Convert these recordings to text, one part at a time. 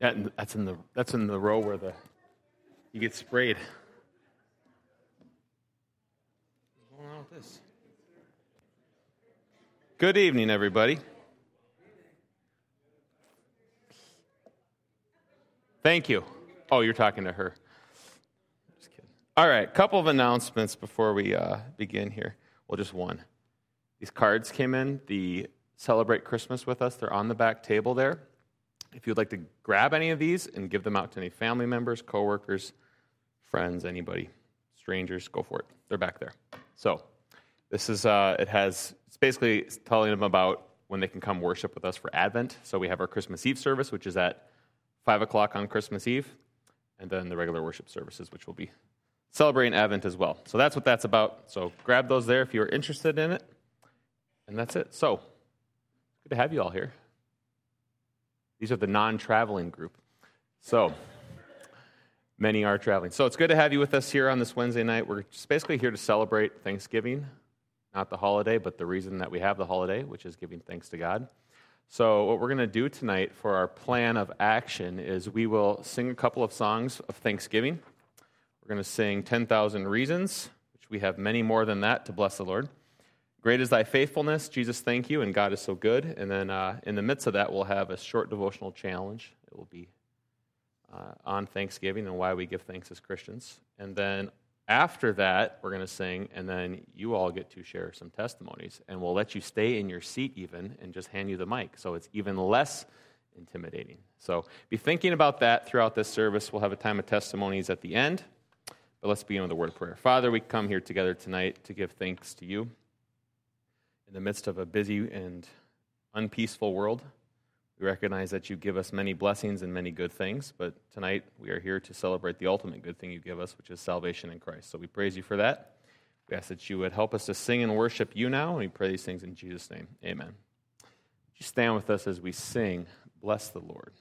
Yeah, that's in the that's in the row where the you get sprayed. What's going on with this? Good evening, everybody. Thank you. Oh, you're talking to her. Just kidding. All right, couple of announcements before we uh, begin here. Well, just one. These cards came in. The Celebrate Christmas with us. They're on the back table there. If you'd like to grab any of these and give them out to any family members, coworkers, friends, anybody, strangers, go for it. They're back there. So, this is uh, it has it's basically telling them about when they can come worship with us for Advent. So we have our Christmas Eve service, which is at five o'clock on Christmas Eve, and then the regular worship services, which will be celebrating Advent as well. So that's what that's about. So grab those there if you're interested in it, and that's it. So good to have you all here. These are the non-traveling group. So many are traveling. So it's good to have you with us here on this Wednesday night. We're just basically here to celebrate Thanksgiving, not the holiday, but the reason that we have the holiday, which is giving thanks to God. So, what we're going to do tonight for our plan of action is we will sing a couple of songs of Thanksgiving. We're going to sing 10,000 Reasons, which we have many more than that to bless the Lord. Great is thy faithfulness. Jesus, thank you, and God is so good. And then uh, in the midst of that, we'll have a short devotional challenge. It will be uh, on Thanksgiving and why we give thanks as Christians. And then after that, we're going to sing, and then you all get to share some testimonies. And we'll let you stay in your seat even and just hand you the mic. So it's even less intimidating. So be thinking about that throughout this service. We'll have a time of testimonies at the end. But let's begin with a word of prayer. Father, we come here together tonight to give thanks to you in the midst of a busy and unpeaceful world. We recognize that you give us many blessings and many good things, but tonight we are here to celebrate the ultimate good thing you give us, which is salvation in Christ. So we praise you for that. We ask that you would help us to sing and worship you now, and we pray these things in Jesus' name. Amen. Would you stand with us as we sing, Bless the Lord.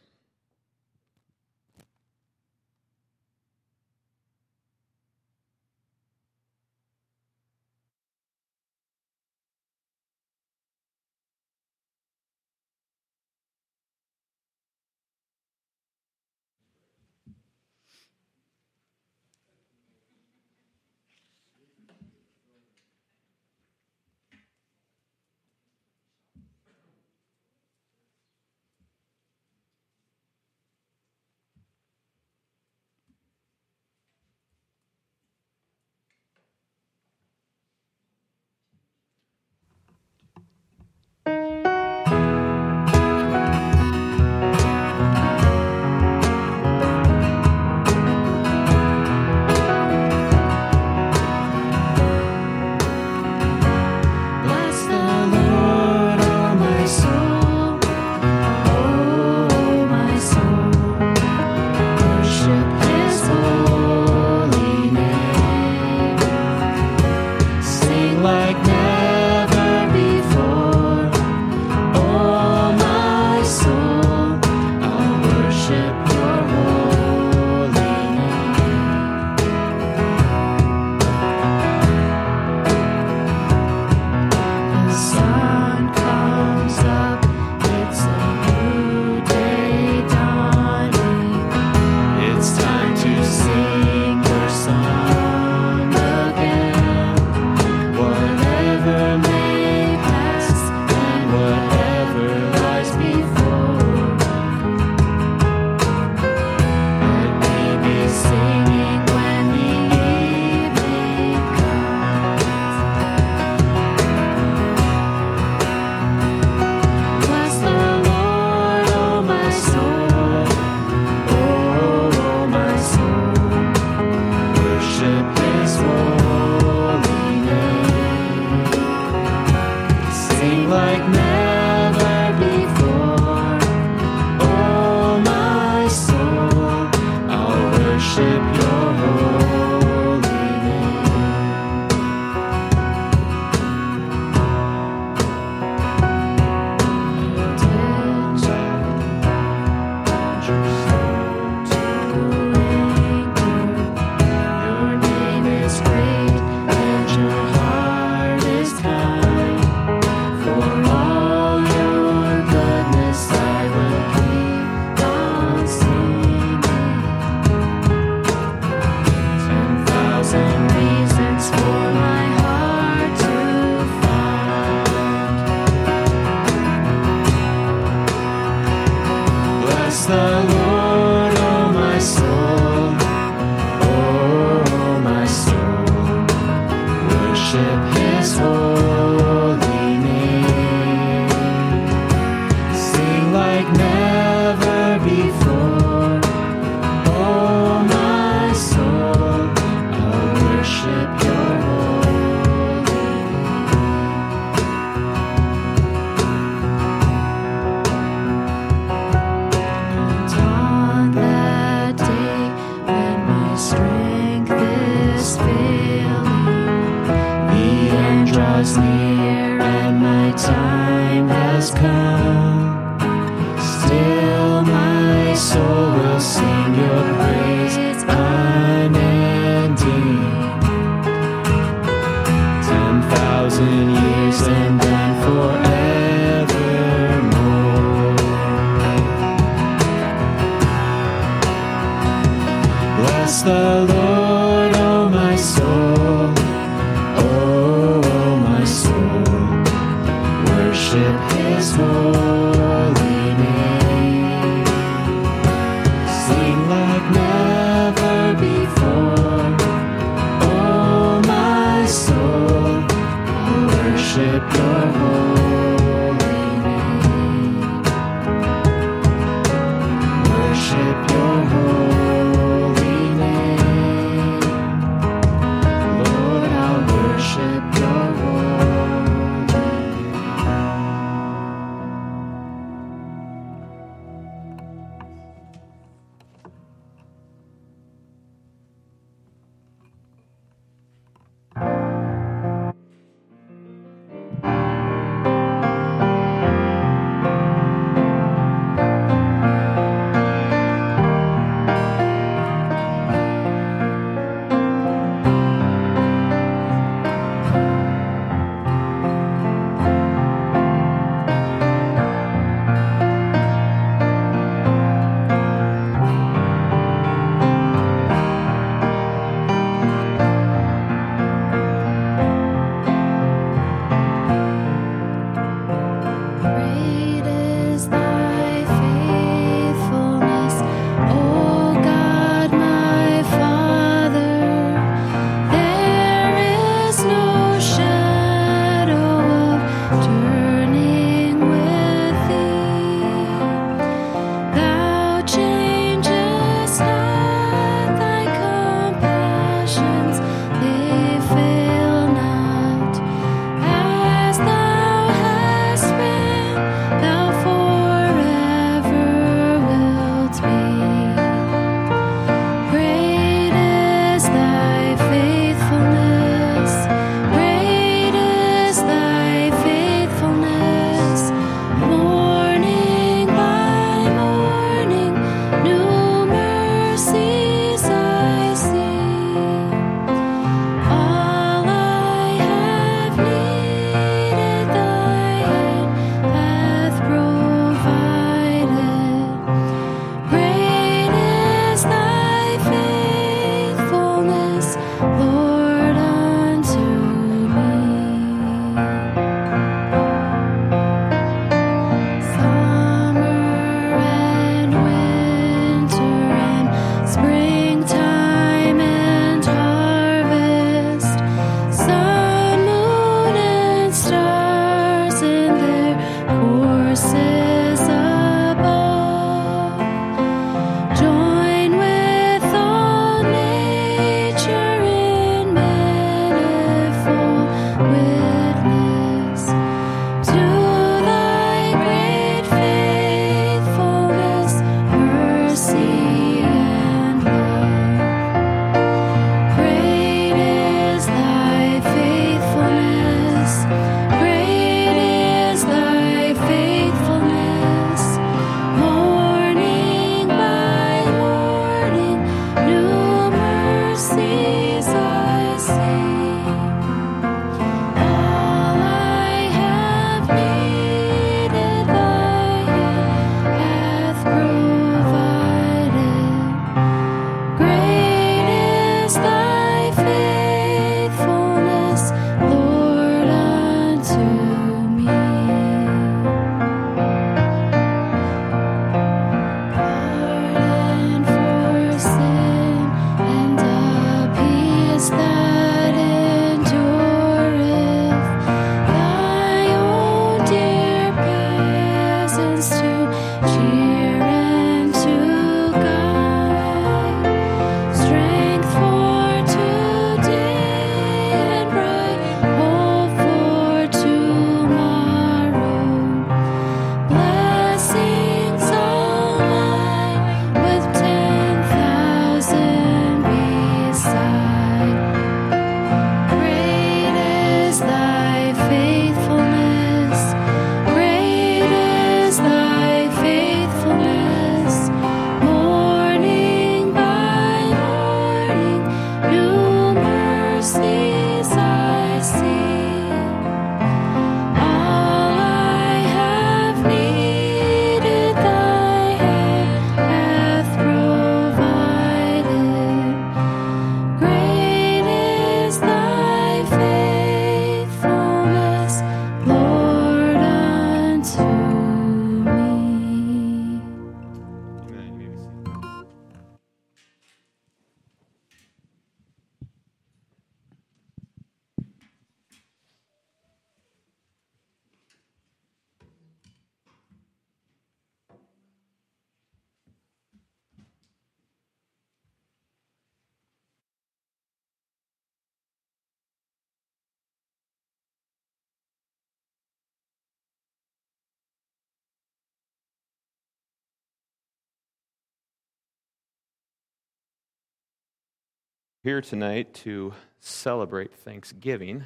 Here tonight to celebrate Thanksgiving.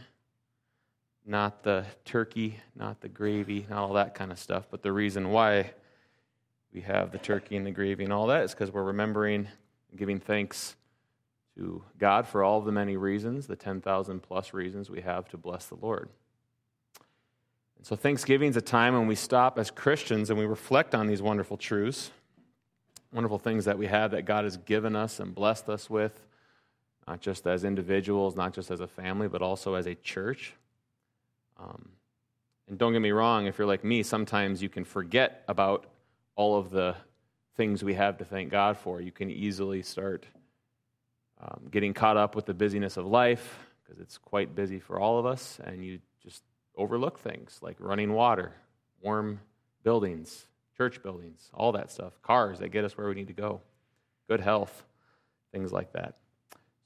Not the turkey, not the gravy, not all that kind of stuff, but the reason why we have the turkey and the gravy and all that is because we're remembering and giving thanks to God for all the many reasons, the 10,000 plus reasons we have to bless the Lord. And so Thanksgiving is a time when we stop as Christians and we reflect on these wonderful truths, wonderful things that we have that God has given us and blessed us with, not just as individuals, not just as a family, but also as a church. Um, and don't get me wrong, if you're like me, sometimes you can forget about all of the things we have to thank God for. You can easily start um, getting caught up with the busyness of life because it's quite busy for all of us, and you just overlook things like running water, warm buildings, church buildings, all that stuff, cars that get us where we need to go, good health, things like that.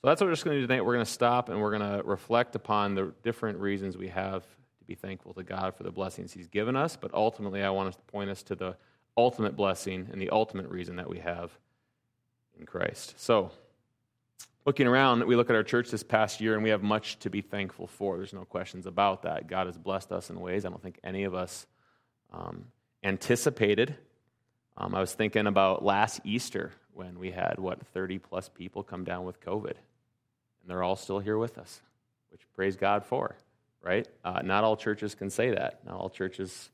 So that's what we're just going to do tonight. We're going to stop and we're going to reflect upon the different reasons we have to be thankful to God for the blessings He's given us, but ultimately, I want to point us to the ultimate blessing and the ultimate reason that we have in Christ. So, looking around, we look at our church this past year and we have much to be thankful for. There's no questions about that. God has blessed us in ways I don't think any of us um, anticipated. Um, I was thinking about last Easter when we had, what, 30 plus people come down with COVID. And they're all still here with us, which praise God for, right? Uh, not all churches can say that. Not all churches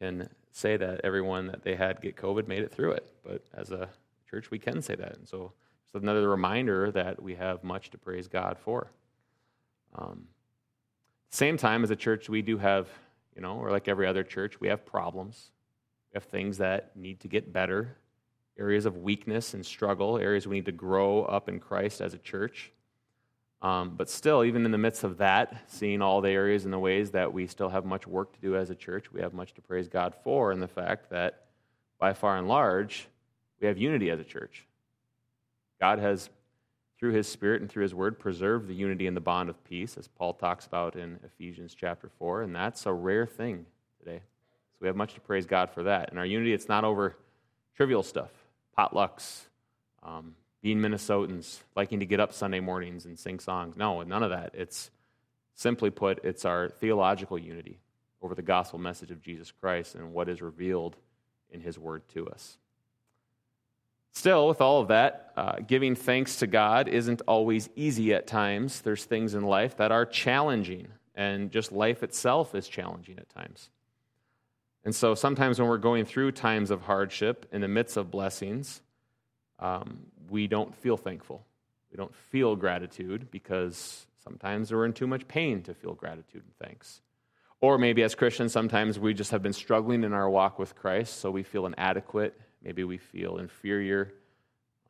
can say that everyone that they had get COVID made it through it. But as a church, we can say that. And so it's another reminder that we have much to praise God for. Um, same time, as a church, we do have, you know, or like every other church, we have problems. We have things that need to get better, areas of weakness and struggle, areas we need to grow up in Christ as a church. Um, but still, even in the midst of that, seeing all the areas and the ways that we still have much work to do as a church, we have much to praise God for, and the fact that by far and large, we have unity as a church. God has, through his Spirit and through his word, preserved the unity and the bond of peace, as Paul talks about in Ephesians chapter 4, and that's a rare thing today. So we have much to praise God for that. And our unity, it's not over trivial stuff, potlucks, um, being Minnesotans, liking to get up Sunday mornings and sing songs. No, none of that. It's simply put, it's our theological unity over the gospel message of Jesus Christ and what is revealed in his word to us. Still, with all of that, uh, giving thanks to God isn't always easy at times. There's things in life that are challenging, and just life itself is challenging at times. And so sometimes when we're going through times of hardship in the midst of blessings, um, we don't feel thankful. We don't feel gratitude because sometimes we're in too much pain to feel gratitude and thanks. Or maybe as Christians, sometimes we just have been struggling in our walk with Christ, so we feel inadequate. Maybe we feel inferior,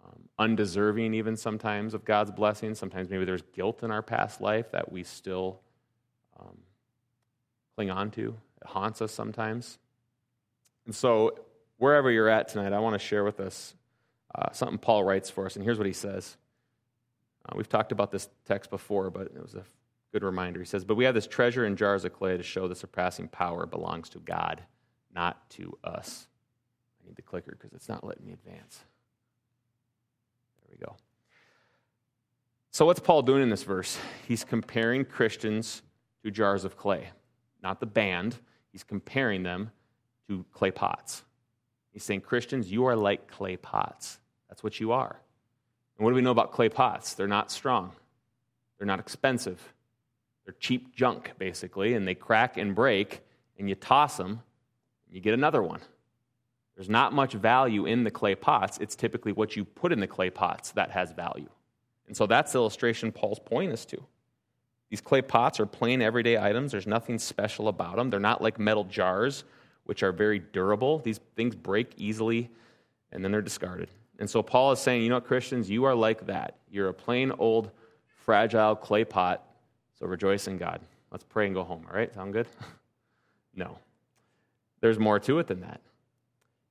um, undeserving, even sometimes, of God's blessings. Sometimes maybe there's guilt in our past life that we still um, cling on to. It haunts us sometimes. And so, wherever you're at tonight, I want to share with us uh, something Paul writes for us, and here's what he says. Uh, we've talked about this text before, but it was a good reminder. He says, But we have this treasure in jars of clay to show the surpassing power belongs to God, not to us. I need the clicker because it's not letting me advance. There we go. So, what's Paul doing in this verse? He's comparing Christians to jars of clay, not the band. He's comparing them to clay pots. He's saying, Christians, you are like clay pots. That's what you are. And what do we know about clay pots? They're not strong, they're not expensive. They're cheap junk, basically, and they crack and break, and you toss them, and you get another one. There's not much value in the clay pots. It's typically what you put in the clay pots that has value. And so that's the illustration Paul's point is to. These clay pots are plain everyday items. There's nothing special about them. They're not like metal jars which are very durable. These things break easily and then they're discarded. And so Paul is saying, you know, Christians, you are like that. You're a plain old, fragile clay pot. So rejoice in God. Let's pray and go home, all right? Sound good? no. There's more to it than that.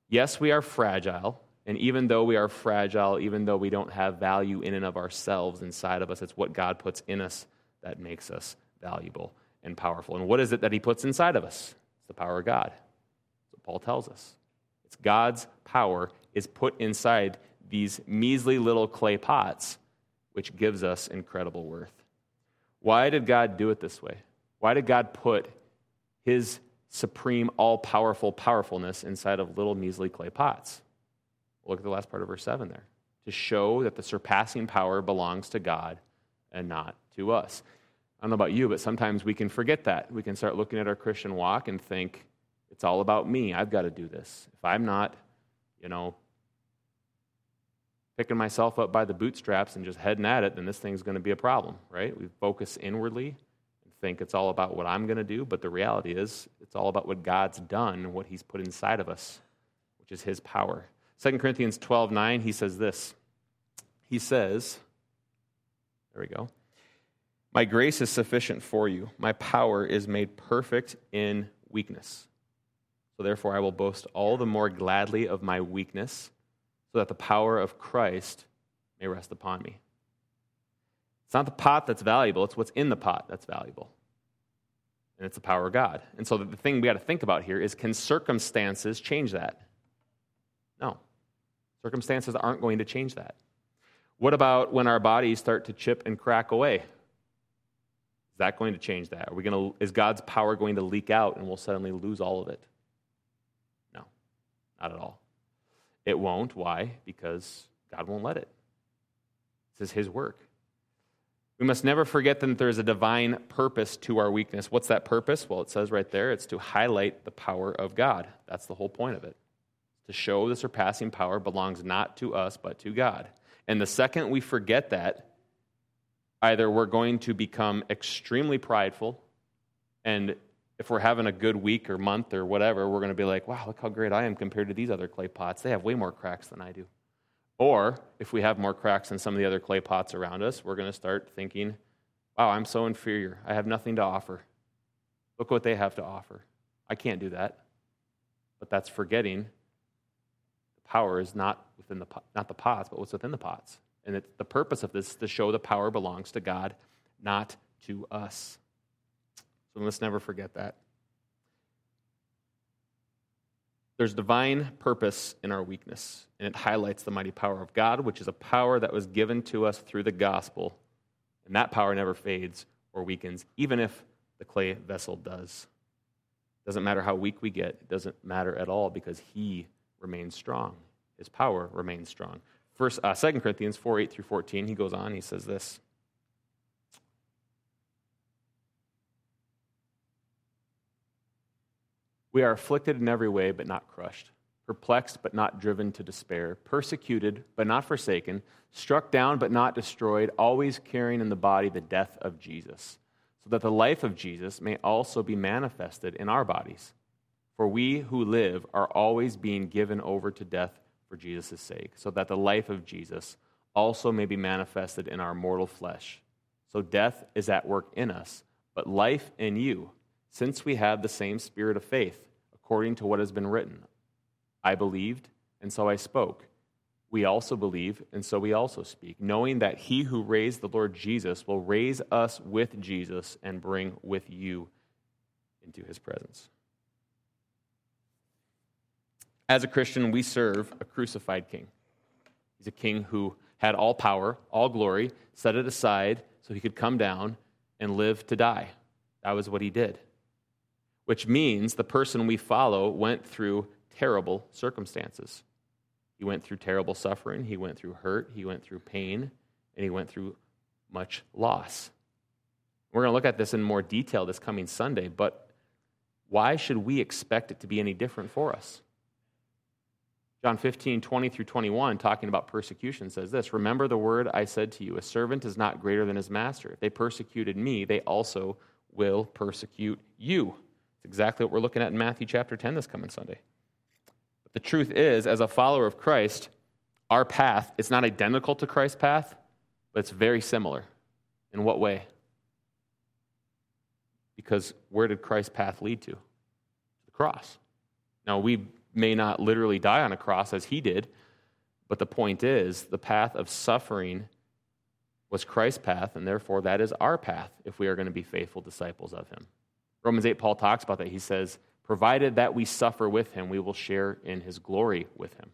Yes, we are fragile. And even though we are fragile, even though we don't have value in and of ourselves inside of us, it's what God puts in us that makes us valuable and powerful. And what is it that He puts inside of us? It's the power of God. So Paul tells us. It's God's power is put inside these measly little clay pots, which gives us incredible worth. Why did God do it this way? Why did God put his supreme, all powerful powerfulness inside of little measly clay pots? Look at the last part of verse 7 there. To show that the surpassing power belongs to God and not to us. I don't know about you, but sometimes we can forget that. We can start looking at our Christian walk and think, it's all about me. I've got to do this. If I'm not, you know, picking myself up by the bootstraps and just heading at it, then this thing's going to be a problem, right? We focus inwardly and think it's all about what I'm going to do, but the reality is it's all about what God's done, what He's put inside of us, which is His power. 2 Corinthians 12 9, he says this. He says, there we go. My grace is sufficient for you. My power is made perfect in weakness. So therefore, I will boast all the more gladly of my weakness so that the power of Christ may rest upon me. It's not the pot that's valuable, it's what's in the pot that's valuable. And it's the power of God. And so the thing we got to think about here is can circumstances change that? No. Circumstances aren't going to change that. What about when our bodies start to chip and crack away? Is that going to change that? Are we going to, is God's power going to leak out and we'll suddenly lose all of it? No, not at all. It won't. Why? Because God won't let it. This is His work. We must never forget that there is a divine purpose to our weakness. What's that purpose? Well, it says right there it's to highlight the power of God. That's the whole point of it. To show the surpassing power belongs not to us, but to God. And the second we forget that, either we're going to become extremely prideful and if we're having a good week or month or whatever, we're going to be like, wow, look how great I am compared to these other clay pots. They have way more cracks than I do. Or if we have more cracks than some of the other clay pots around us, we're going to start thinking, wow, I'm so inferior. I have nothing to offer. Look what they have to offer. I can't do that. But that's forgetting the power is not within the not the pots, but what's within the pots. And the purpose of this is to show the power belongs to God, not to us. So let's never forget that. There's divine purpose in our weakness, and it highlights the mighty power of God, which is a power that was given to us through the gospel. And that power never fades or weakens, even if the clay vessel does. It Doesn't matter how weak we get, it doesn't matter at all because He remains strong. His power remains strong. First, uh, 2 Corinthians 4 8 through 14, he goes on, he says this. We are afflicted in every way, but not crushed, perplexed, but not driven to despair, persecuted, but not forsaken, struck down, but not destroyed, always carrying in the body the death of Jesus, so that the life of Jesus may also be manifested in our bodies. For we who live are always being given over to death for Jesus' sake, so that the life of Jesus also may be manifested in our mortal flesh. So death is at work in us, but life in you, since we have the same spirit of faith according to what has been written. I believed, and so I spoke. We also believe, and so we also speak, knowing that he who raised the Lord Jesus will raise us with Jesus and bring with you into his presence. As a Christian, we serve a crucified king. He's a king who had all power, all glory, set it aside so he could come down and live to die. That was what he did which means the person we follow went through terrible circumstances. He went through terrible suffering, he went through hurt, he went through pain, and he went through much loss. We're going to look at this in more detail this coming Sunday, but why should we expect it to be any different for us? John 15, 20 through 21, talking about persecution, says this Remember the word I said to you, a servant is not greater than his master. If they persecuted me, they also will persecute you. It's exactly what we're looking at in Matthew chapter 10 this coming Sunday. But the truth is, as a follower of Christ, our path, is not identical to Christ's path, but it's very similar. In what way? Because where did Christ's path lead to? The cross. Now, we may not literally die on a cross as he did, but the point is, the path of suffering was Christ's path, and therefore that is our path if we are going to be faithful disciples of him. Romans 8, Paul talks about that. He says, Provided that we suffer with him, we will share in his glory with him.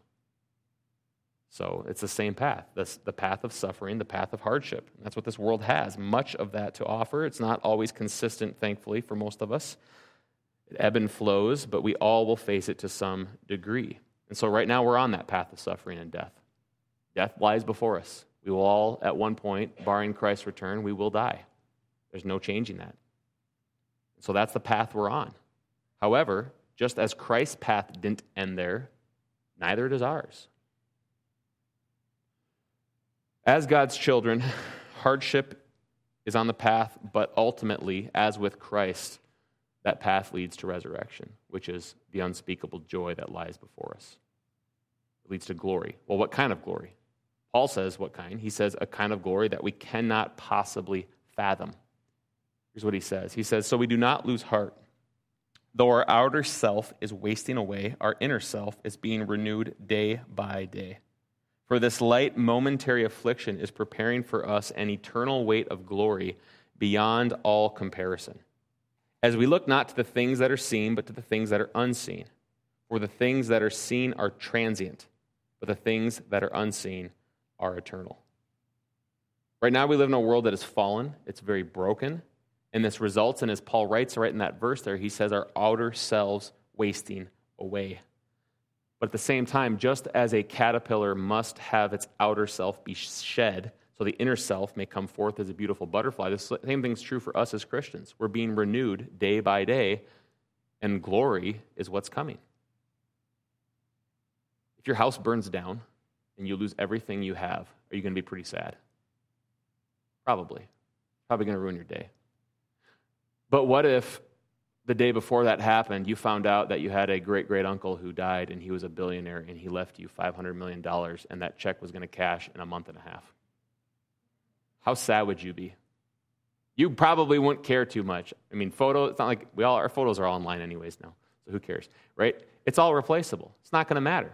So it's the same path, the, the path of suffering, the path of hardship. That's what this world has, much of that to offer. It's not always consistent, thankfully, for most of us. Ebb and flows, but we all will face it to some degree. And so right now we're on that path of suffering and death. Death lies before us. We will all, at one point, barring Christ's return, we will die. There's no changing that. So that's the path we're on. However, just as Christ's path didn't end there, neither does ours. As God's children, hardship is on the path, but ultimately, as with Christ, that path leads to resurrection, which is the unspeakable joy that lies before us. It leads to glory. Well, what kind of glory? Paul says, what kind? He says, a kind of glory that we cannot possibly fathom. Here's what he says He says, So we do not lose heart. Though our outer self is wasting away, our inner self is being renewed day by day. For this light momentary affliction is preparing for us an eternal weight of glory beyond all comparison. As we look not to the things that are seen, but to the things that are unseen. For the things that are seen are transient, but the things that are unseen are eternal. Right now, we live in a world that is fallen, it's very broken, and this results in, as Paul writes right in that verse there, he says, our outer selves wasting away. But at the same time, just as a caterpillar must have its outer self be shed so the inner self may come forth as a beautiful butterfly, the same thing's true for us as Christians. We're being renewed day by day, and glory is what's coming. If your house burns down and you lose everything you have, are you going to be pretty sad? Probably. Probably going to ruin your day. But what if the day before that happened, you found out that you had a great great uncle who died and he was a billionaire and he left you $500 million and that check was going to cash in a month and a half. How sad would you be? You probably wouldn't care too much. I mean, photo, it's not like we all, our photos are all online anyways now, so who cares, right? It's all replaceable. It's not going to matter.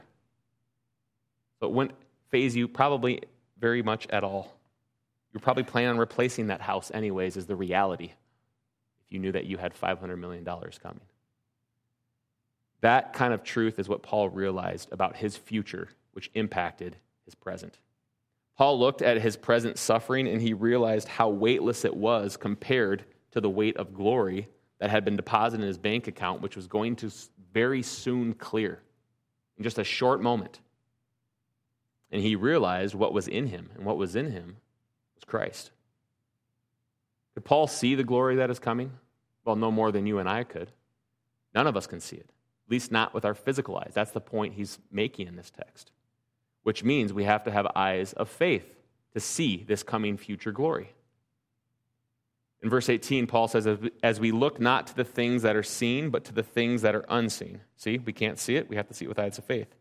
It wouldn't phase you probably very much at all. You're probably planning on replacing that house anyways, is the reality if you knew that you had $500 million coming. That kind of truth is what Paul realized about his future, which impacted his present. Paul looked at his present suffering and he realized how weightless it was compared to the weight of glory that had been deposited in his bank account, which was going to very soon clear in just a short moment. And he realized what was in him, and what was in him was Christ. Could Paul see the glory that is coming? Well, no more than you and I could. None of us can see it, at least not with our physical eyes. That's the point he's making in this text, which means we have to have eyes of faith to see this coming future glory. In verse 18, Paul says, As we look not to the things that are seen, but to the things that are unseen. See, we can't see it. We have to see it with eyes of faith.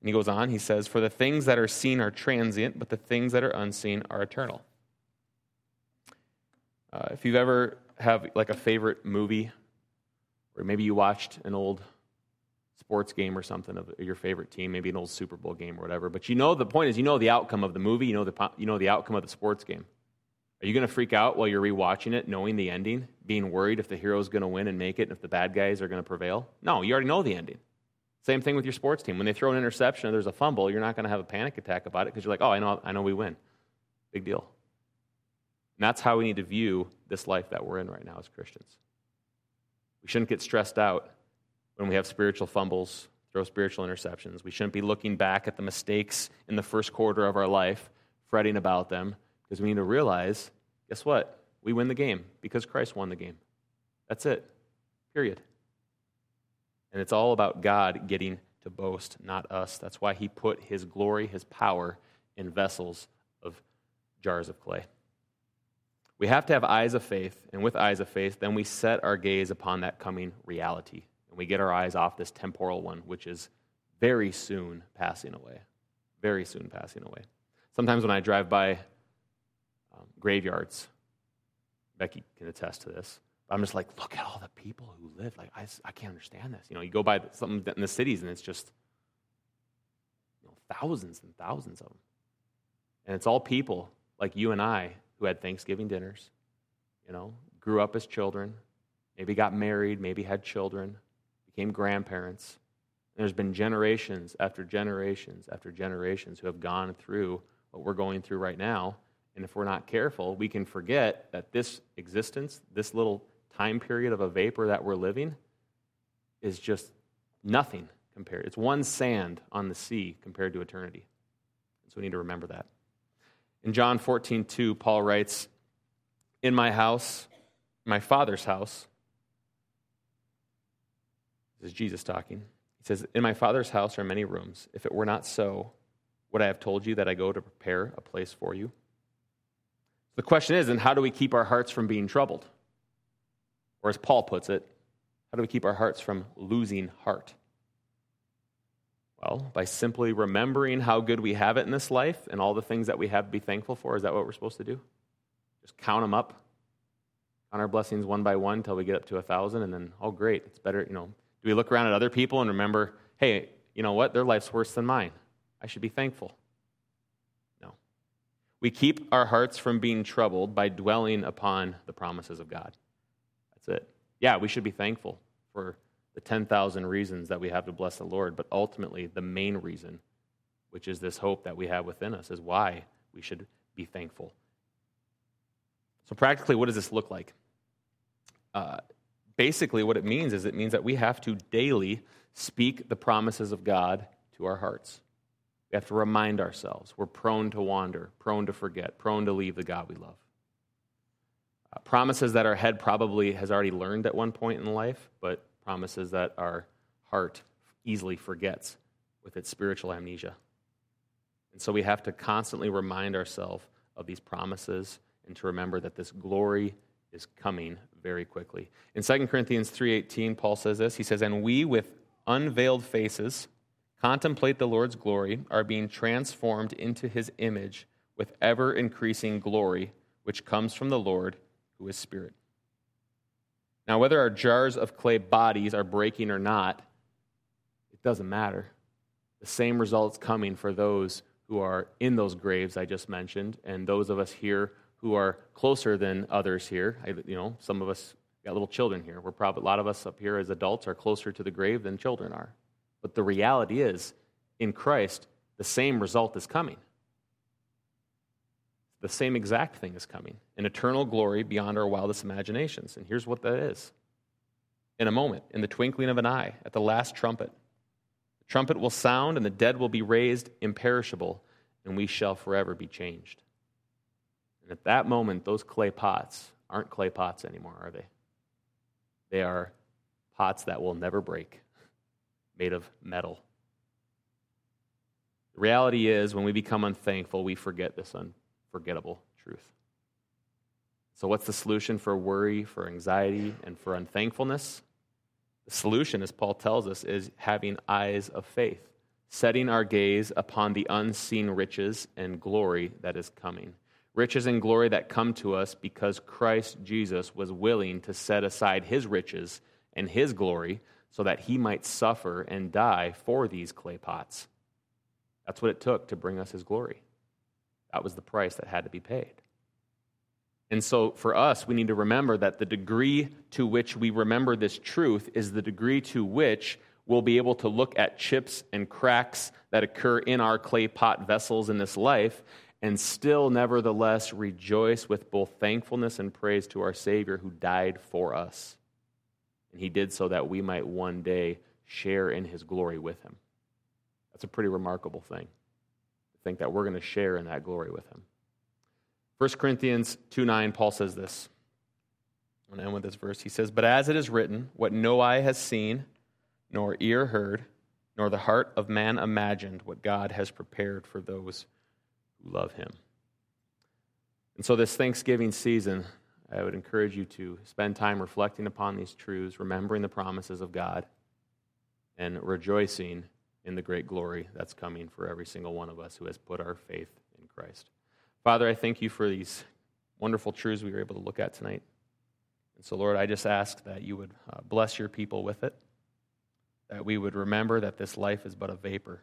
And he goes on, he says, For the things that are seen are transient, but the things that are unseen are eternal. Uh, if you've ever have like a favorite movie, or maybe you watched an old sports game or something of your favorite team, maybe an old Super Bowl game or whatever. But you know the point is you know the outcome of the movie, you know the you know the outcome of the sports game. Are you going to freak out while you're rewatching it, knowing the ending, being worried if the hero is going to win and make it, and if the bad guys are going to prevail? No, you already know the ending. Same thing with your sports team. When they throw an interception or there's a fumble, you're not going to have a panic attack about it because you're like, oh, I know, I know we win. Big deal. And that's how we need to view this life that we're in right now as Christians. We shouldn't get stressed out when we have spiritual fumbles, throw spiritual interceptions. We shouldn't be looking back at the mistakes in the first quarter of our life, fretting about them, because we need to realize guess what? We win the game because Christ won the game. That's it. Period. And it's all about God getting to boast, not us. That's why he put his glory, his power in vessels of jars of clay. We have to have eyes of faith, and with eyes of faith, then we set our gaze upon that coming reality. And we get our eyes off this temporal one, which is very soon passing away. Very soon passing away. Sometimes when I drive by um, graveyards, Becky can attest to this. I'm just like, look at all the people who live. Like, I, I can't understand this. You know, you go by something in the cities, and it's just you know, thousands and thousands of them. And it's all people like you and I who had Thanksgiving dinners, you know, grew up as children, maybe got married, maybe had children, became grandparents, there's been generations after generations after generations who have gone through what we're going through right now. And if we're not careful, we can forget that this existence, this little time period of a vapor that we're living, is just nothing compared. It's one sand on the sea compared to eternity. So we need to remember that. In John 14, 2, Paul writes, In my house, my father's house, this is Jesus talking. He says, In my father's house are many rooms. If it were not so, would I have told you that I go to prepare a place for you? The question is, and how do we keep our hearts from being troubled? Or as Paul puts it, how do we keep our hearts from losing heart? Well, by simply remembering how good we have it in this life and all the things that we have to be thankful for. Is that what we're supposed to do? Just count them up, count our blessings one by one until we get up to a thousand, and then, oh, great, it's better. You know, do we look around at other people and remember, hey, you know what? Their life's worse than mine. I should be thankful. No. We keep our hearts from being troubled by dwelling upon the promises of God. That's it. Yeah, we should be thankful for the 10,000 reasons that we have to bless the Lord, but ultimately, the main reason, which is this hope that we have within us, is why we should be thankful. So, practically, what does this look like? Uh, basically, what it means is it means that we have to daily speak the promises of God to our hearts. We have to remind ourselves we're prone to wander, prone to forget, prone to leave the God we love. Uh, promises that our head probably has already learned at one point in life, but promises that our heart easily forgets with its spiritual amnesia. And so we have to constantly remind ourselves of these promises and to remember that this glory is coming very quickly. In 2 Corinthians 3:18 Paul says this. He says, "And we with unveiled faces contemplate the Lord's glory, are being transformed into his image with ever increasing glory, which comes from the Lord, who is spirit." Now, whether our jars of clay bodies are breaking or not, it doesn't matter. The same results coming for those who are in those graves I just mentioned, and those of us here who are closer than others here. I, you know, some of us got little children here. We're probably a lot of us up here as adults are closer to the grave than children are. But the reality is, in Christ, the same result is coming the same exact thing is coming an eternal glory beyond our wildest imaginations. And here's what that is in a moment, in the twinkling of an eye, at the last trumpet. The trumpet will sound, and the dead will be raised imperishable, and we shall forever be changed. And at that moment, those clay pots aren't clay pots anymore, are they? They are pots that will never break, made of metal. The reality is, when we become unthankful, we forget this unforgettable truth. So, what's the solution for worry, for anxiety, and for unthankfulness? The solution, as Paul tells us, is having eyes of faith, setting our gaze upon the unseen riches and glory that is coming. Riches and glory that come to us because Christ Jesus was willing to set aside his riches and his glory so that he might suffer and die for these clay pots. That's what it took to bring us his glory. That was the price that had to be paid. And so for us, we need to remember that the degree to which we remember this truth is the degree to which we'll be able to look at chips and cracks that occur in our clay pot vessels in this life and still, nevertheless, rejoice with both thankfulness and praise to our Savior who died for us. And he did so that we might one day share in his glory with him. That's a pretty remarkable thing To think that we're going to share in that glory with him. 1 Corinthians 2 9, Paul says this. I'm going to end with this verse. He says, But as it is written, what no eye has seen, nor ear heard, nor the heart of man imagined, what God has prepared for those love him. And so, this Thanksgiving season, I would encourage you to spend time reflecting upon these truths, remembering the promises of God, and rejoicing in the great glory that's coming for every single one of us who has put our faith in Christ. Father, I thank you for these wonderful truths we were able to look at tonight. And so, Lord, I just ask that you would uh, bless your people with it, that we would remember that this life is but a vapor,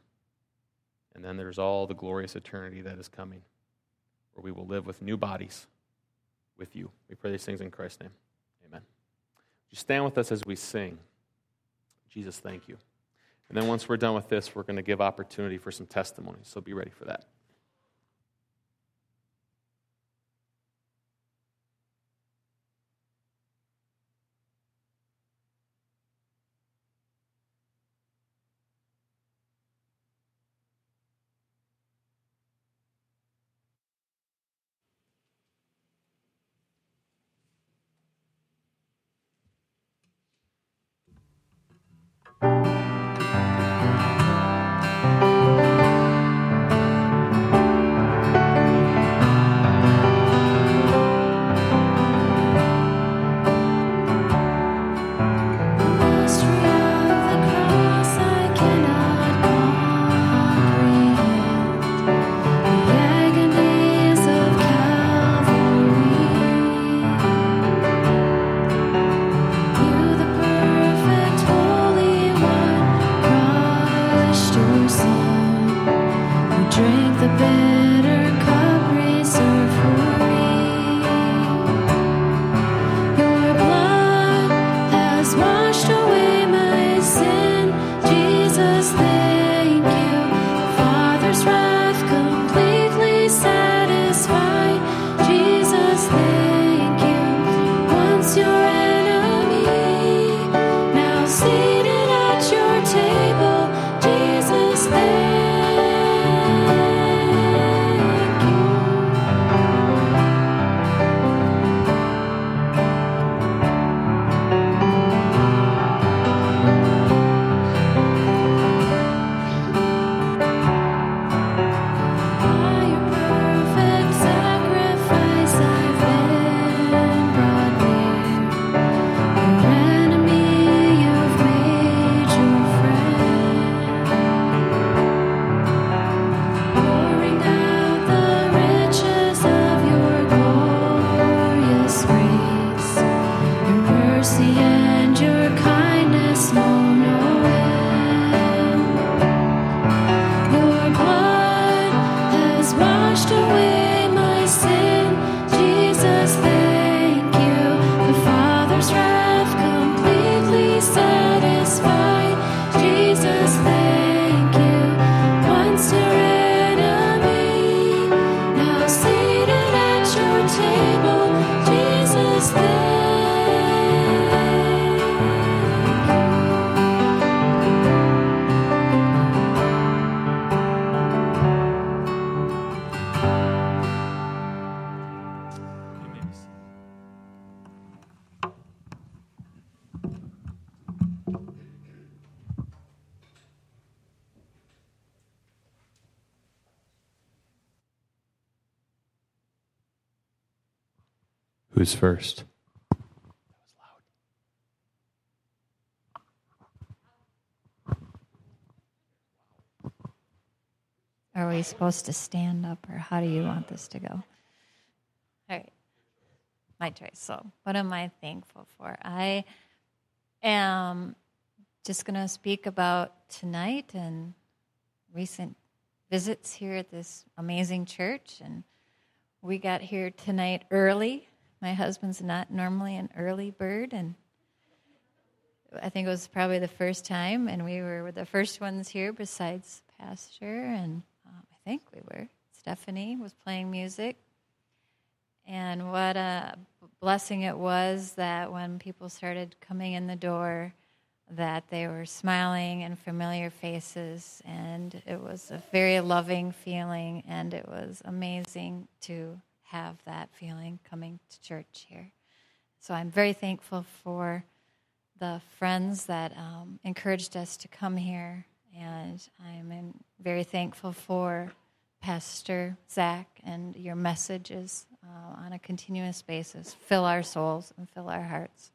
and then there's all the glorious eternity that is coming, where we will live with new bodies with you. We pray these things in Christ's name. Amen. Would you stand with us as we sing? Jesus, thank you. And then once we're done with this, we're going to give opportunity for some testimonies. So be ready for that. Now Who's first? Are we supposed to stand up or how do you want this to go? All right. My choice. So, what am I thankful for? I am just going to speak about tonight and recent visits here at this amazing church. And we got here tonight early. My husband's not normally an early bird, and I think it was probably the first time, and we were the first ones here besides Pastor, and um, I think we were. Stephanie was playing music. And what a blessing it was that when people started coming in the door, that they were smiling and familiar faces, and it was a very loving feeling, and it was amazing to have that feeling coming to church here. So I'm very thankful for the friends that um, encouraged us to come here, and I'm very thankful for Pastor Zach and your messages uh, on a continuous basis. Fill our souls and fill our hearts.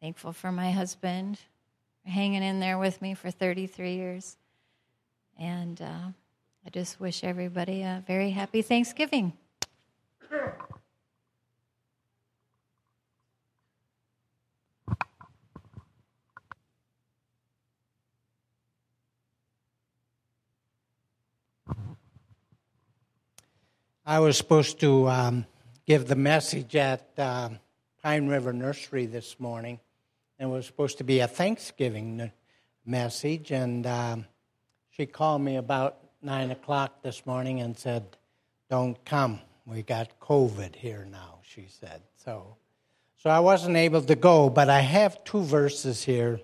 Thankful for my husband hanging in there with me for 33 years. And uh, I just wish everybody a very happy Thanksgiving. I was supposed to um, give the message at um Pine River Nursery this morning, and it was supposed to be a Thanksgiving message, and um, she called me about nine o'clock this morning and said, "Don't come. We got COVID here now." She said so. So I wasn't able to go, but I have two verses here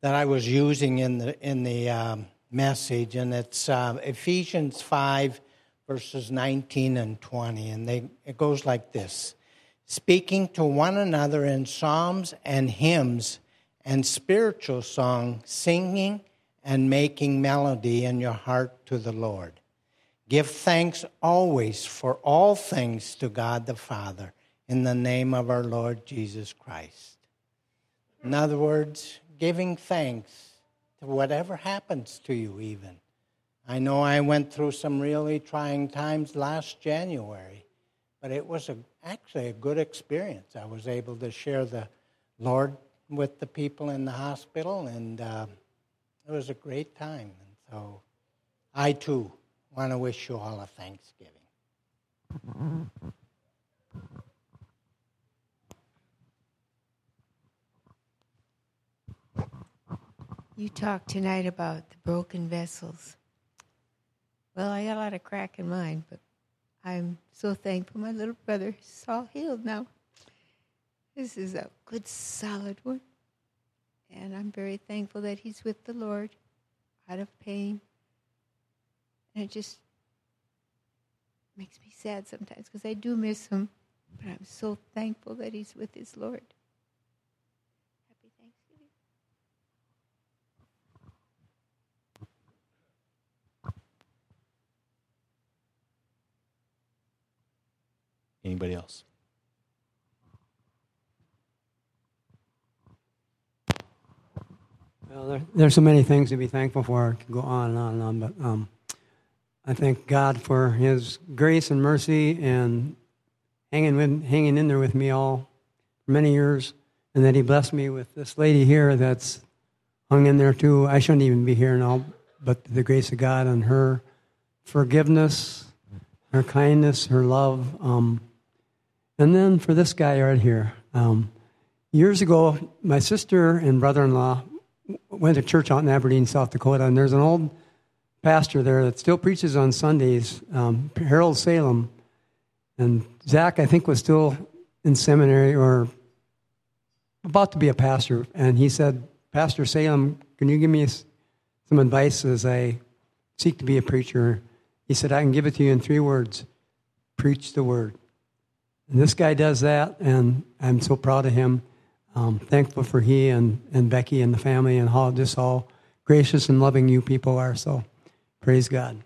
that I was using in the in the um, message, and it's uh, Ephesians five, verses nineteen and twenty, and they it goes like this: speaking to one another in psalms and hymns and spiritual song, singing and making melody in your heart to the Lord. Give thanks always for all things to God the Father in the name of our Lord Jesus Christ. In other words, giving thanks to whatever happens to you, even. I know I went through some really trying times last January, but it was a, actually a good experience. I was able to share the Lord with the people in the hospital, and uh, it was a great time. And so I too want to wish you all a Thanksgiving. You talked tonight about the broken vessels. Well, I got a lot of crack in mine, but I'm so thankful my little brother is all healed now. This is a good, solid one. And I'm very thankful that he's with the Lord, out of pain. And it just makes me sad sometimes because I do miss him. But I'm so thankful that he's with his Lord. Anybody else? Well, there, there's so many things to be thankful for. I can go on and on and on, but um, I thank God for His grace and mercy and hanging with, hanging in there with me all for many years, and that He blessed me with this lady here that's hung in there too. I shouldn't even be here now, but the grace of God and her forgiveness, her kindness, her love, um, and then for this guy right here. Um, years ago, my sister and brother-in-law went to church out in Aberdeen, South Dakota, and there's an old pastor there that still preaches on Sundays, um, Harold Salem. And Zach, I think, was still in seminary or about to be a pastor. And he said, Pastor Salem, can you give me some advice as I seek to be a preacher? He said, I can give it to you in three words preach the word. And this guy does that, and I'm so proud of him. Um, thankful for he and, and Becky and the family and how just all gracious and loving you people are. So praise God.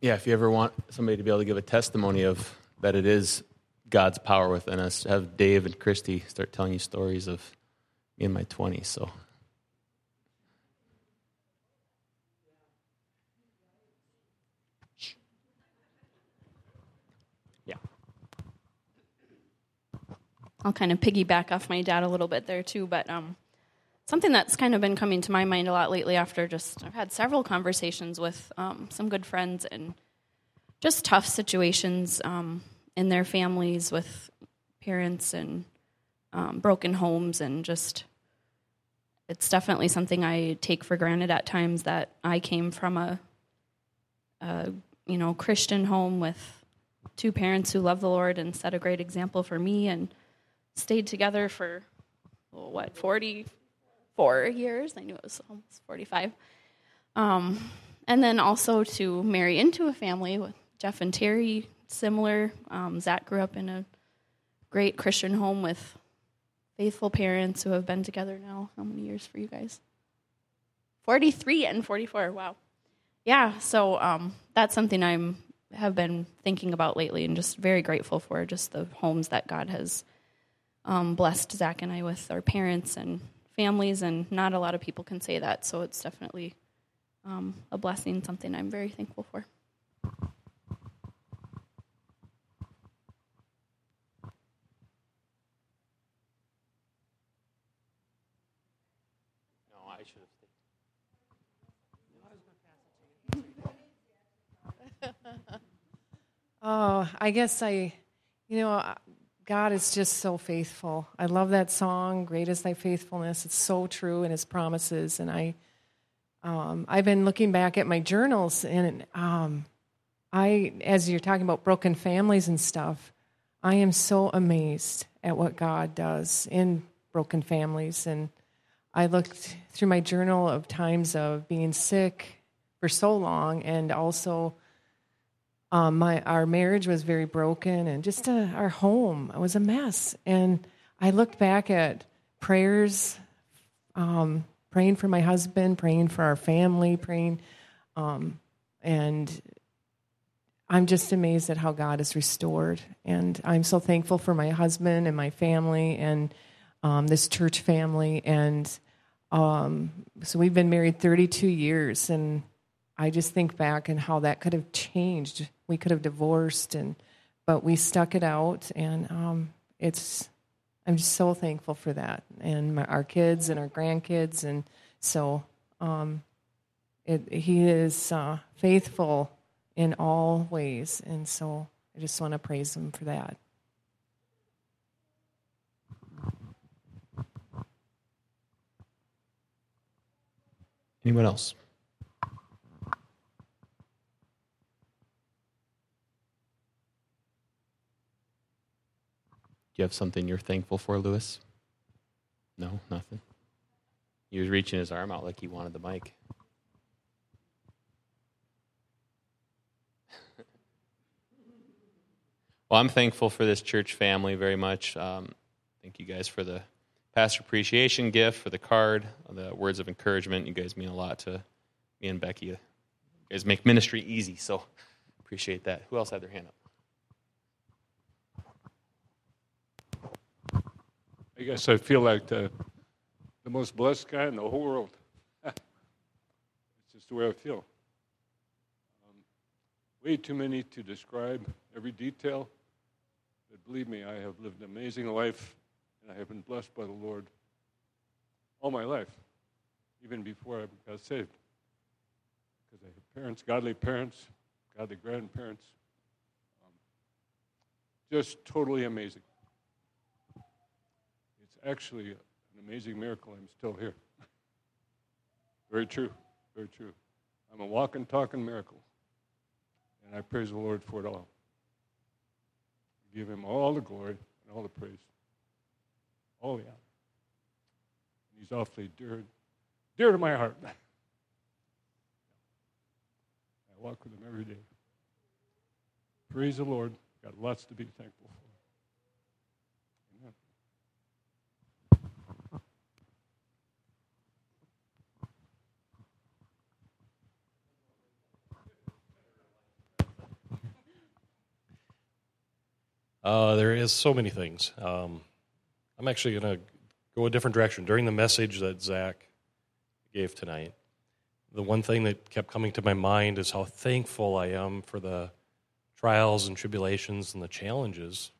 Yeah, if you ever want somebody to be able to give a testimony of that it is God's power within us, have Dave and Christy start telling you stories of me in my 20s. So I'll kind of piggyback off my dad a little bit there too, but um, something that's kind of been coming to my mind a lot lately after just I've had several conversations with um, some good friends and just tough situations um, in their families with parents and um, broken homes and just it's definitely something I take for granted at times that I came from a, a you know Christian home with two parents who love the Lord and set a great example for me and stayed together for what 44 years? I knew it was almost 45 um, and then also to marry into a family with jeff and terry similar. Um, zach grew up in a great christian home with faithful parents who have been together now how many years for you guys? 43 and 44 wow. Yeah so um, that's something i'm have been thinking about lately and just very grateful for just the homes that god has um, blessed Zach and I with our parents and families, and not a lot of people can say that. So it's definitely um, a blessing, something I'm very thankful for. No, I should have. Oh, I guess I, you know, God is just so faithful. I love that song, "Great is Thy Faithfulness." It's so true in His promises, and I, um, I've been looking back at my journals, and um, I, as you're talking about broken families and stuff, I am so amazed at what God does in broken families, and I looked through my journal of times of being sick for so long, and also um, my our marriage was very broken, and just uh, our home was a mess. And I looked back at prayers, um, praying for my husband, praying for our family, praying, um, and I'm just amazed at how God has restored. And I'm so thankful for my husband and my family and um, this church family. And um, so we've been married 32 years, and I just think back and how that could have changed. We could have divorced, and but we stuck it out, and um, it's. I'm just so thankful for that, and my, our kids and our grandkids, and so um, it, he is uh, faithful in all ways, and so I just want to praise him for that. Anyone else? You have something you're thankful for, Lewis? No, nothing. He was reaching his arm out like he wanted the mic. well, I'm thankful for this church family very much. Um, thank you guys for the pastor appreciation gift, for the card, the words of encouragement. You guys mean a lot to me and Becky. You guys make ministry easy, so appreciate that. Who else had their hand up? I guess I feel like the, the most blessed guy in the whole world. it's just the way I feel. Um, way too many to describe every detail, but believe me, I have lived an amazing life, and I have been blessed by the Lord all my life, even before I got saved. Because I have parents, godly parents, godly grandparents. Um, just totally amazing actually an amazing miracle I'm still here. very true, very true. I'm a walking, talking miracle. And I praise the Lord for it all. I give him all the glory and all the praise. All the honor. He's awfully dear, dear to my heart. I walk with him every day. Praise the Lord. Got lots to be thankful for. Uh, there is so many things. Um, I'm actually going to go a different direction. During the message that Zach gave tonight, the one thing that kept coming to my mind is how thankful I am for the trials and tribulations and the challenges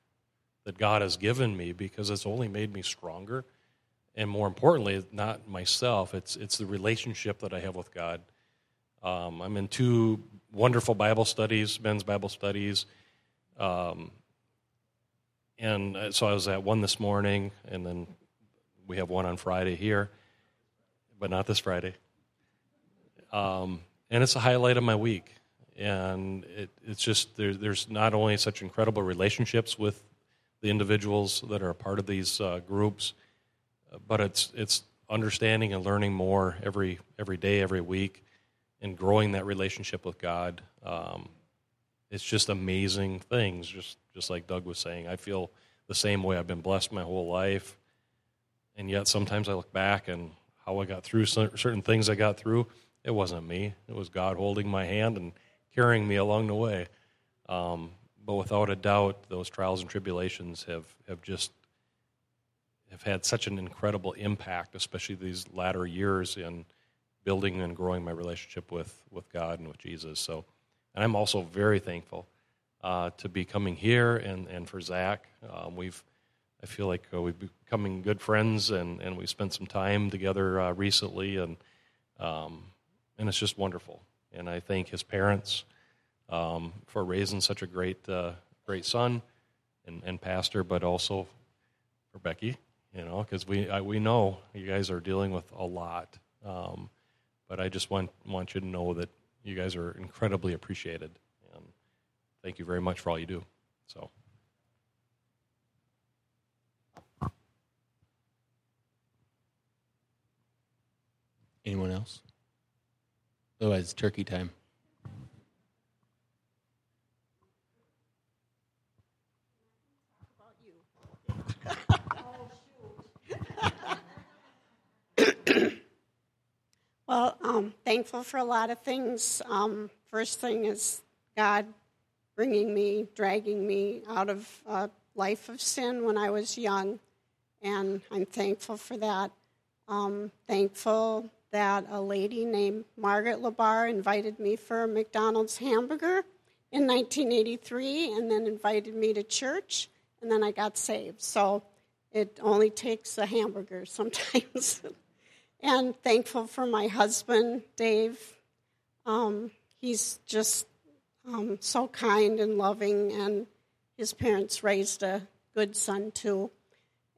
that God has given me because it's only made me stronger. And more importantly, not myself, it's, it's the relationship that I have with God. Um, I'm in two wonderful Bible studies, men's Bible studies. Um, and uh, so I was at one this morning, and then we have one on Friday here, but not this Friday. Um, and it's a highlight of my week. And it, it's just there, there's not only such incredible relationships with the individuals that are a part of these uh, groups, but it's it's understanding and learning more every every day, every week, and growing that relationship with God. Um, it's just amazing things. Just just like Doug was saying, I feel the same way. I've been blessed my whole life, and yet sometimes I look back and how I got through certain things I got through. It wasn't me. It was God holding my hand and carrying me along the way. Um, but without a doubt, those trials and tribulations have, have just have had such an incredible impact, especially these latter years in building and growing my relationship with, with God and with Jesus. So, and I'm also very thankful uh, to be coming here and, and for Zach. Um, we've I feel like uh, we've becoming good friends and, and we spent some time together uh, recently and um, and it's just wonderful. And I thank his parents um, for raising such a great uh, great son and, and Pastor, but also for Becky, you know, because we, I, we know you guys are dealing with a lot. Um, but I just want, want you to know that you guys are incredibly appreciated. And thank you very much for all you do. So. Anyone else? Otherwise, it's turkey time. Well, um, thankful for a lot of things. Um, first thing is God bringing me, dragging me out of a life of sin when I was young, and I'm thankful for that. Um, thankful that a lady named Margaret Labar invited me for a McDonald's hamburger in 1983, and then invited me to church, and then I got saved. So it only takes a hamburger sometimes. and thankful for my husband, Dave. Um, he's just um, so kind and loving, and his parents raised a good son too.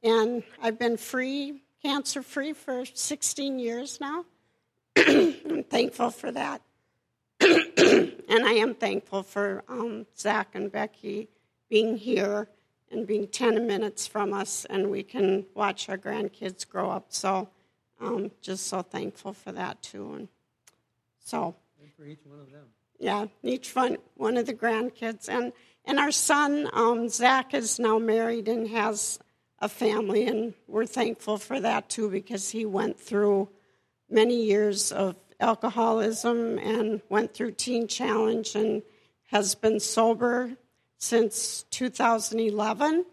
And I've been free, cancer free, for 16 years now. I'm thankful for that. and I am thankful for um, Zach and Becky being here and being 10 minutes from us, and we can watch our grandkids grow up. So, um, just so thankful for that too. And so, And for each one of them. yeah, each one one of the grandkids, and and our son um, Zach is now married and has a family, and we're thankful for that too because he went through many years of alcoholism and went through Teen Challenge and has been sober since 2011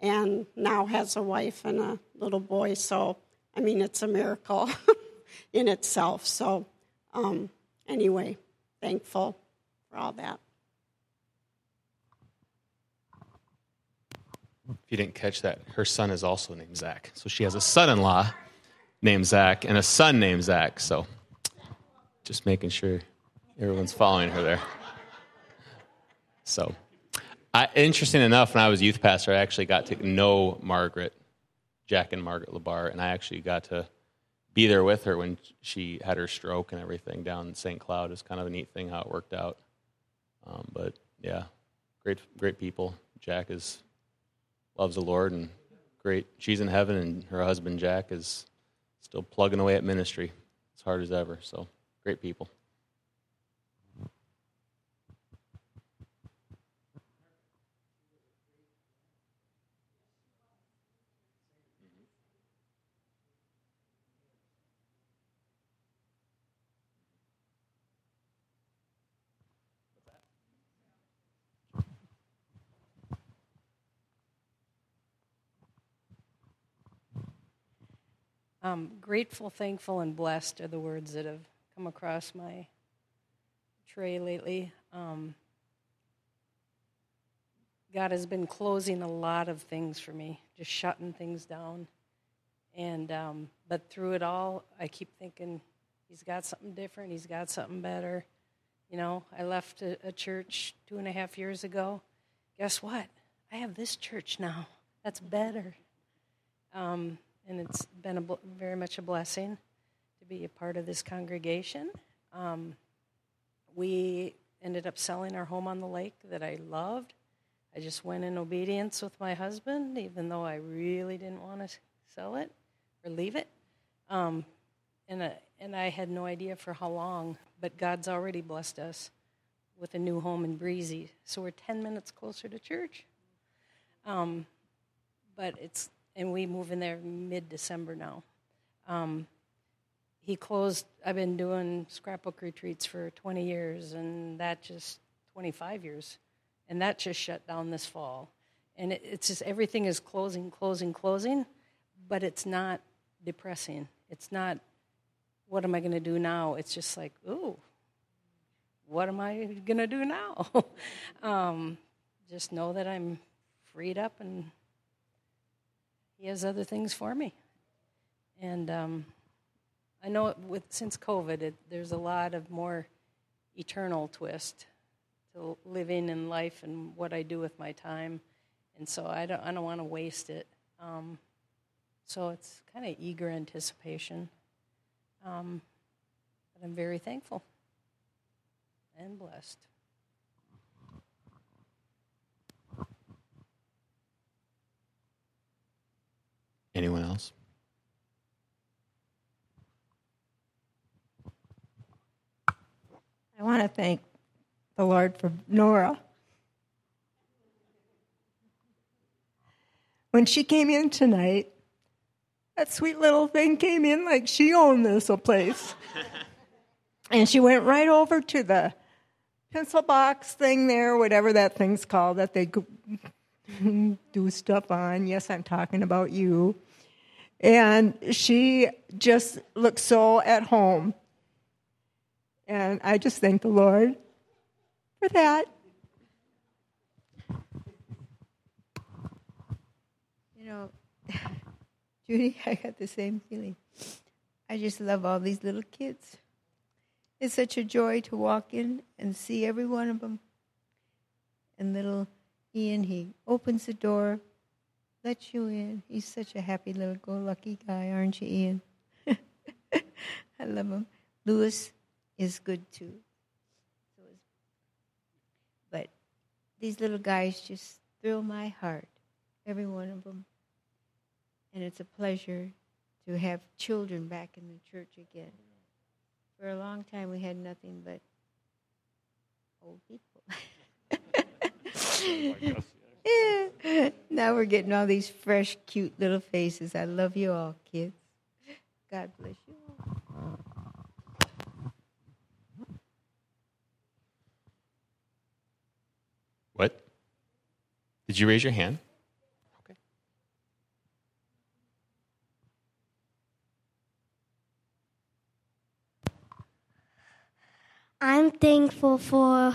and now has a wife and a little boy. So, I mean, it's a miracle in itself. So, um, anyway, thankful for all that. If you didn't catch that, her son is also named Zach. So she has a son in law named Zach and a son named Zach. So just making sure everyone's following her there. So, I, interesting enough, when I was youth pastor, I actually got to know Margaret, Jack and Margaret Labar, and I actually got to be there with her when she had her stroke and everything down in St. Cloud. It's kind of a neat thing how it worked out. Um, but yeah, great, great people. Jack is loves the Lord and great. She's in heaven, and her husband Jack is still plugging away at ministry as hard as ever. So great people. Um, grateful, thankful, and blessed are the words that have come across my tray lately. Um, God has been closing a lot of things for me, just shutting things down. And um, but through it all, I keep thinking He's got something different. He's got something better. You know, I left a, a church two and a half years ago. Guess what? I have this church now. That's better. Um, and it's been a, bl- very much a blessing to be a part of this congregation. Um, we ended up selling our home on the lake that I loved. I just went in obedience with my husband, even though I really didn't want to sell it or leave it. Um, and, uh, and I had no idea for how long, but God's already blessed us with a new home in Breezy. So we're 10 minutes closer to church. Um, but it's and we move in there mid December now. Um, he closed. I've been doing scrapbook retreats for 20 years, and that just 25 years, and that just shut down this fall. And it, it's just everything is closing, closing, closing, but it's not depressing. It's not. What am I going to do now? It's just like, ooh, what am I going to do now? um, just know that I'm freed up and he has other things for me. And um, I know with since COVID, it, there's a lot of more eternal twist to living in life and what I do with my time. and so I don't I don't want to waste it. Um, so it's kind of eager anticipation. Um, but I'm very thankful and blessed. Anyone else? I want to thank the Lord for Nora. When she came in tonight, that sweet little thing came in like she owned this place. and she went right over to the pencil box thing there, whatever that thing's called that they do stuff on. Yes, I'm talking about you. And she just looked so at home. And I just thank the Lord for that. You know, Judy, I got the same feeling. I just love all these little kids. It's such a joy to walk in and see every one of them. And little Ian, he opens the door, lets you in. He's such a happy little go lucky guy, aren't you, Ian? I love him. Lewis is good too. But these little guys just thrill my heart, every one of them. And it's a pleasure to have children back in the church again. For a long time, we had nothing but old people. Yeah. Now we're getting all these fresh, cute little faces. I love you all, kids. God bless you all. What? Did you raise your hand? Okay. I'm thankful for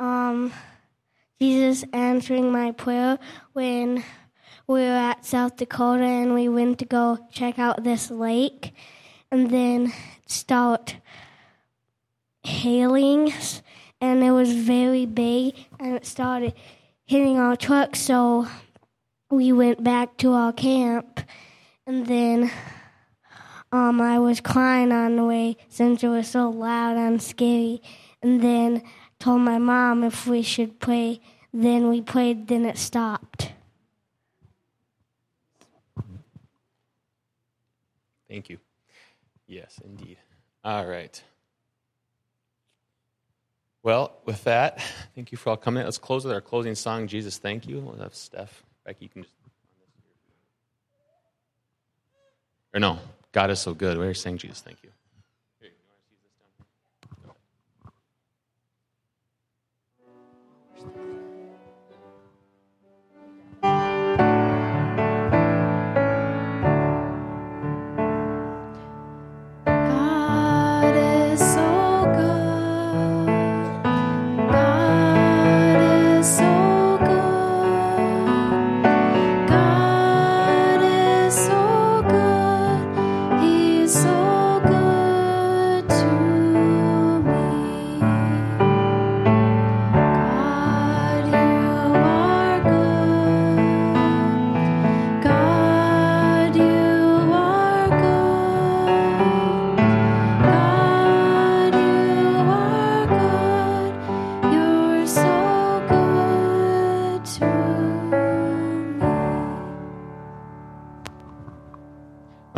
um, Jesus answering my prayer when we were at South Dakota and we went to go check out this lake and then start hailing and it was very big and it started hitting our truck so we went back to our camp and then um, I was crying on the way since it was so loud and scary. And then told my mom if we should pray. Then we played, then it stopped. Thank you. Yes, indeed. All right. Well, with that, thank you for all coming. Let's close with our closing song, Jesus, Thank You. We'll have Steph. Becky, you can just. Or no, God is so good. We're saying Jesus, thank you.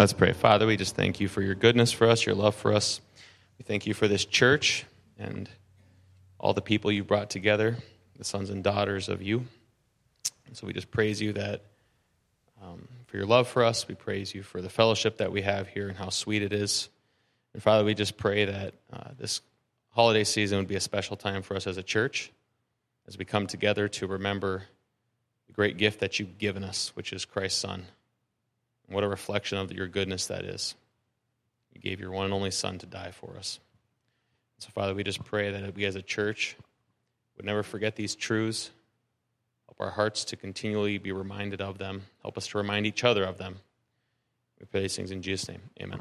Let's pray. Father, we just thank you for your goodness for us, your love for us. We thank you for this church and all the people you brought together, the sons and daughters of you. And so we just praise you that um, for your love for us. We praise you for the fellowship that we have here and how sweet it is. And Father, we just pray that uh, this holiday season would be a special time for us as a church as we come together to remember the great gift that you've given us, which is Christ's Son. What a reflection of your goodness that is. You gave your one and only Son to die for us. So, Father, we just pray that we as a church would never forget these truths. Help our hearts to continually be reminded of them. Help us to remind each other of them. We pray these things in Jesus' name. Amen.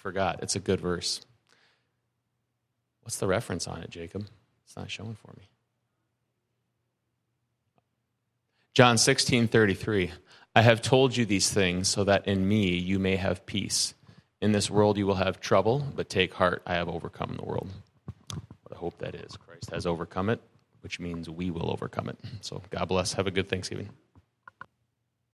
Forgot. It's a good verse. What's the reference on it, Jacob? It's not showing for me. John 16, 33. I have told you these things so that in me you may have peace. In this world you will have trouble, but take heart, I have overcome the world. What a hope that is. Christ has overcome it, which means we will overcome it. So God bless. Have a good Thanksgiving.